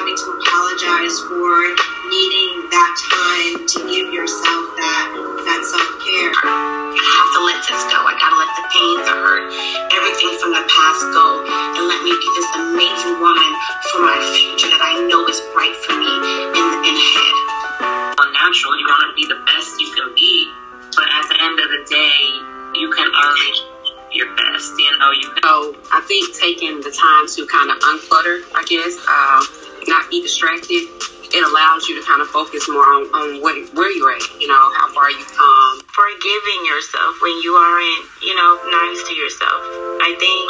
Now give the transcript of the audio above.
having to apologize for needing that time to give yourself that that self care. I have to let this go. I gotta let the pain, the hurt, everything from the past go, and let me be this amazing woman for my future that I know is bright for me in in head. Well, natural, you want to be the best you can be, but at the end of the day, you can already know, you. So I think taking the time to kind of unclutter, I guess, uh, not be distracted, it allows you to kind of focus more on, on what, where you're at, you know, how far you've come. Forgiving yourself when you aren't, you know, nice to yourself. I think that's very important.